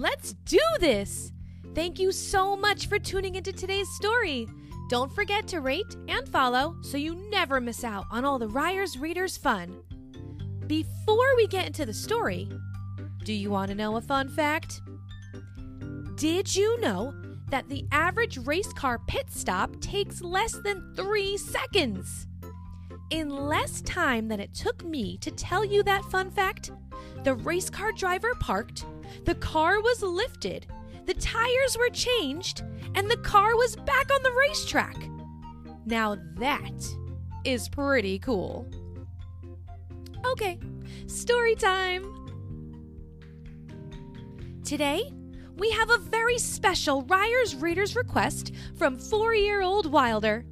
Let's do this! Thank you so much for tuning into today's story. Don't forget to rate and follow so you never miss out on all the Ryers Readers fun. Before we get into the story, do you want to know a fun fact? Did you know that the average race car pit stop takes less than three seconds? In less time than it took me to tell you that fun fact, the race car driver parked, the car was lifted, the tires were changed, and the car was back on the racetrack. Now that is pretty cool. Okay, story time. Today, we have a very special Ryers Reader's request from four year old Wilder.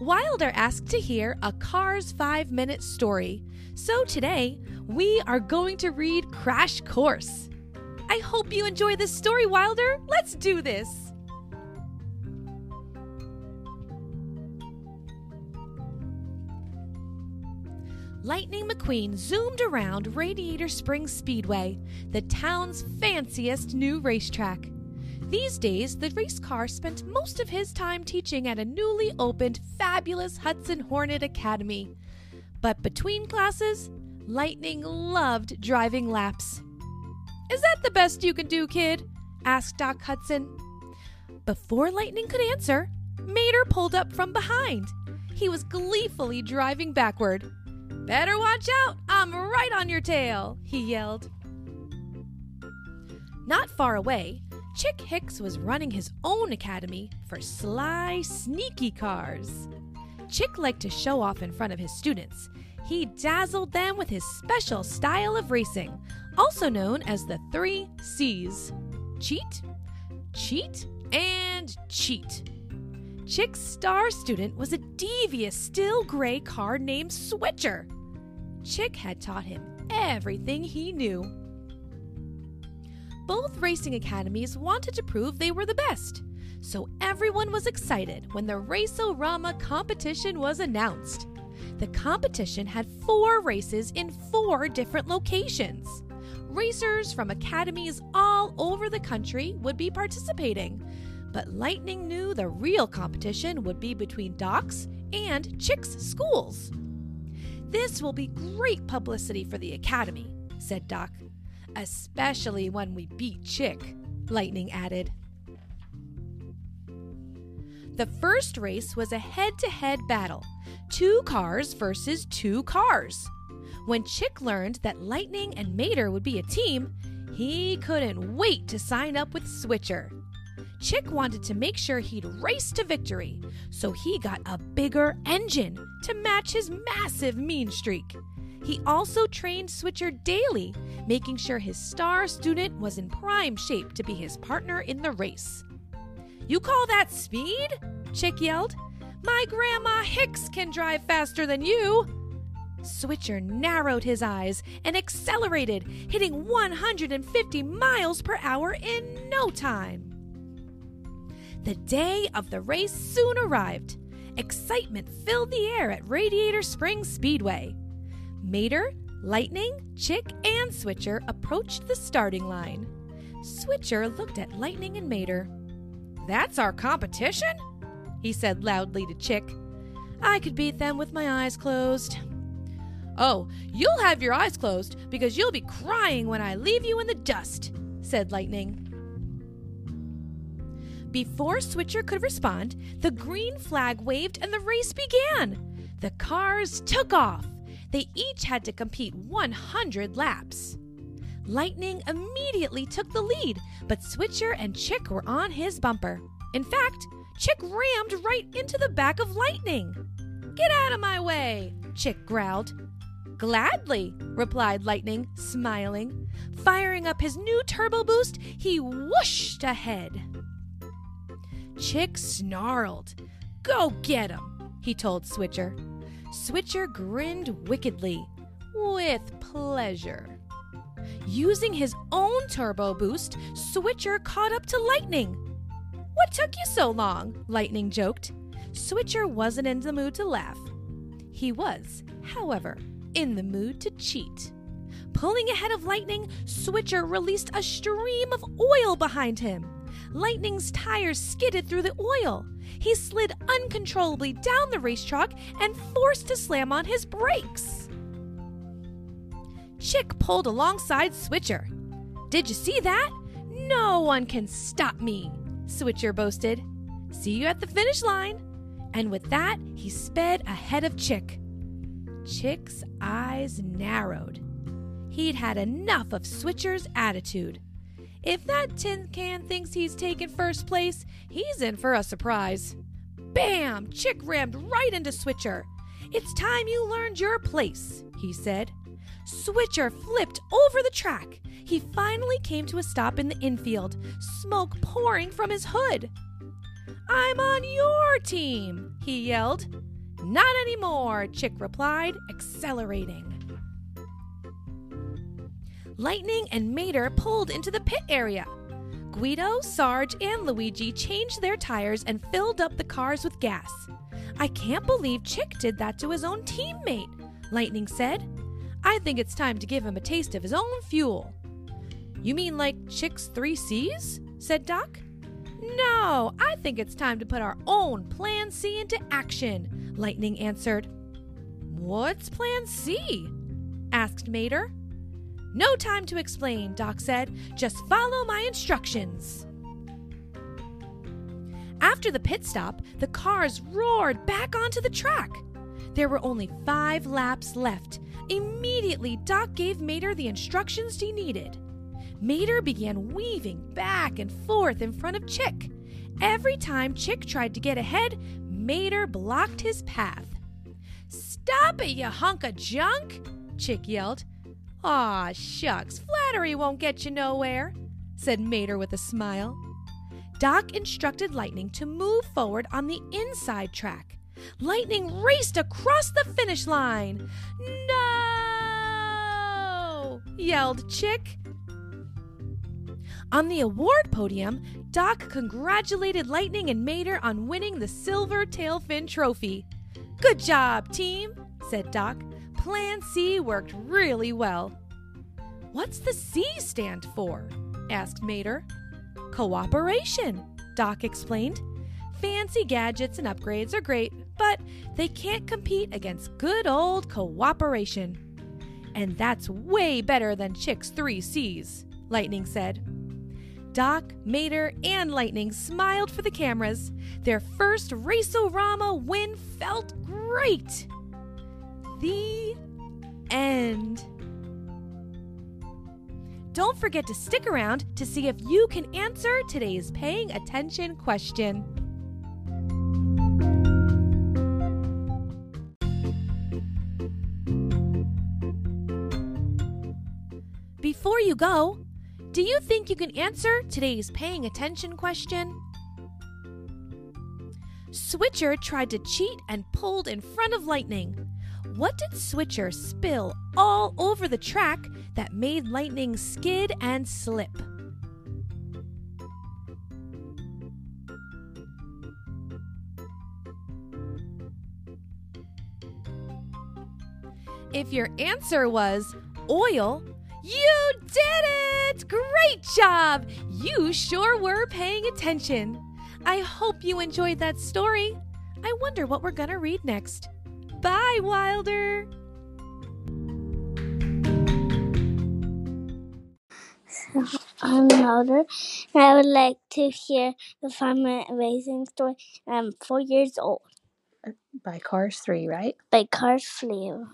Wilder asked to hear a Cars 5 Minute story. So today, we are going to read Crash Course. I hope you enjoy this story, Wilder. Let's do this. Lightning McQueen zoomed around Radiator Springs Speedway, the town's fanciest new racetrack. These days, the race car spent most of his time teaching at a newly opened, fabulous Hudson Hornet Academy. But between classes, Lightning loved driving laps. Is that the best you can do, kid? asked Doc Hudson. Before Lightning could answer, Mater pulled up from behind. He was gleefully driving backward. Better watch out! I'm right on your tail, he yelled. Not far away, Chick Hicks was running his own academy for sly, sneaky cars. Chick liked to show off in front of his students. He dazzled them with his special style of racing, also known as the three C's cheat, cheat, and cheat. Chick's star student was a devious, still gray car named Switcher. Chick had taught him everything he knew. Both racing academies wanted to prove they were the best, so everyone was excited when the Race-O-Rama competition was announced. The competition had four races in four different locations. Racers from academies all over the country would be participating, but Lightning knew the real competition would be between Doc's and Chick's schools. This will be great publicity for the Academy, said Doc. Especially when we beat Chick, Lightning added. The first race was a head to head battle two cars versus two cars. When Chick learned that Lightning and Mater would be a team, he couldn't wait to sign up with Switcher. Chick wanted to make sure he'd race to victory, so he got a bigger engine to match his massive mean streak. He also trained Switcher daily, making sure his star student was in prime shape to be his partner in the race. You call that speed? Chick yelled. My Grandma Hicks can drive faster than you. Switcher narrowed his eyes and accelerated, hitting 150 miles per hour in no time. The day of the race soon arrived. Excitement filled the air at Radiator Springs Speedway. Mater, Lightning, Chick, and Switcher approached the starting line. Switcher looked at Lightning and Mater. That's our competition? He said loudly to Chick. I could beat them with my eyes closed. Oh, you'll have your eyes closed because you'll be crying when I leave you in the dust, said Lightning. Before Switcher could respond, the green flag waved and the race began. The cars took off. They each had to compete 100 laps. Lightning immediately took the lead, but Switcher and Chick were on his bumper. In fact, Chick rammed right into the back of Lightning. Get out of my way, Chick growled. Gladly, replied Lightning, smiling. Firing up his new turbo boost, he whooshed ahead. Chick snarled. Go get him, he told Switcher. Switcher grinned wickedly, with pleasure. Using his own turbo boost, Switcher caught up to Lightning. What took you so long? Lightning joked. Switcher wasn't in the mood to laugh. He was, however, in the mood to cheat. Pulling ahead of Lightning, Switcher released a stream of oil behind him. Lightning's tires skidded through the oil. He slid uncontrollably down the racetrack and forced to slam on his brakes. Chick pulled alongside Switcher. Did you see that? No one can stop me, Switcher boasted. See you at the finish line. And with that, he sped ahead of Chick. Chick's eyes narrowed. He'd had enough of Switcher's attitude. If that tin can thinks he's taken first place, he's in for a surprise. Bam! Chick rammed right into Switcher. It's time you learned your place, he said. Switcher flipped over the track. He finally came to a stop in the infield, smoke pouring from his hood. I'm on your team, he yelled. Not anymore, Chick replied, accelerating. Lightning and Mater pulled into the pit area. Guido, Sarge, and Luigi changed their tires and filled up the cars with gas. I can't believe Chick did that to his own teammate, Lightning said. I think it's time to give him a taste of his own fuel. You mean like Chick's three C's? said Doc. No, I think it's time to put our own Plan C into action, Lightning answered. What's Plan C? asked Mater. No time to explain, Doc said. Just follow my instructions. After the pit stop, the cars roared back onto the track. There were only five laps left. Immediately, Doc gave Mater the instructions he needed. Mater began weaving back and forth in front of Chick. Every time Chick tried to get ahead, Mater blocked his path. Stop it, you hunk of junk! Chick yelled. Aw, shucks, flattery won't get you nowhere, said Mater with a smile. Doc instructed Lightning to move forward on the inside track. Lightning raced across the finish line. No! yelled Chick. On the award podium, Doc congratulated Lightning and Mater on winning the Silver Tailfin Trophy. Good job, team, said Doc. Plan C worked really well. What's the C stand for? asked Mater. Cooperation, Doc explained. Fancy gadgets and upgrades are great, but they can't compete against good old cooperation. And that's way better than Chick's three C's, Lightning said. Doc, Mater, and Lightning smiled for the cameras. Their first Race-O-Rama win felt great. The end. Don't forget to stick around to see if you can answer today's paying attention question. Before you go, do you think you can answer today's paying attention question? Switcher tried to cheat and pulled in front of Lightning. What did Switcher spill all over the track that made Lightning skid and slip? If your answer was oil, you did it! Great job! You sure were paying attention. I hope you enjoyed that story. I wonder what we're going to read next. Bye, Wilder! I'm Wilder, and I would like to hear the Farmer minute racing story. I'm four years old by Cars 3, right? by Cars Flew.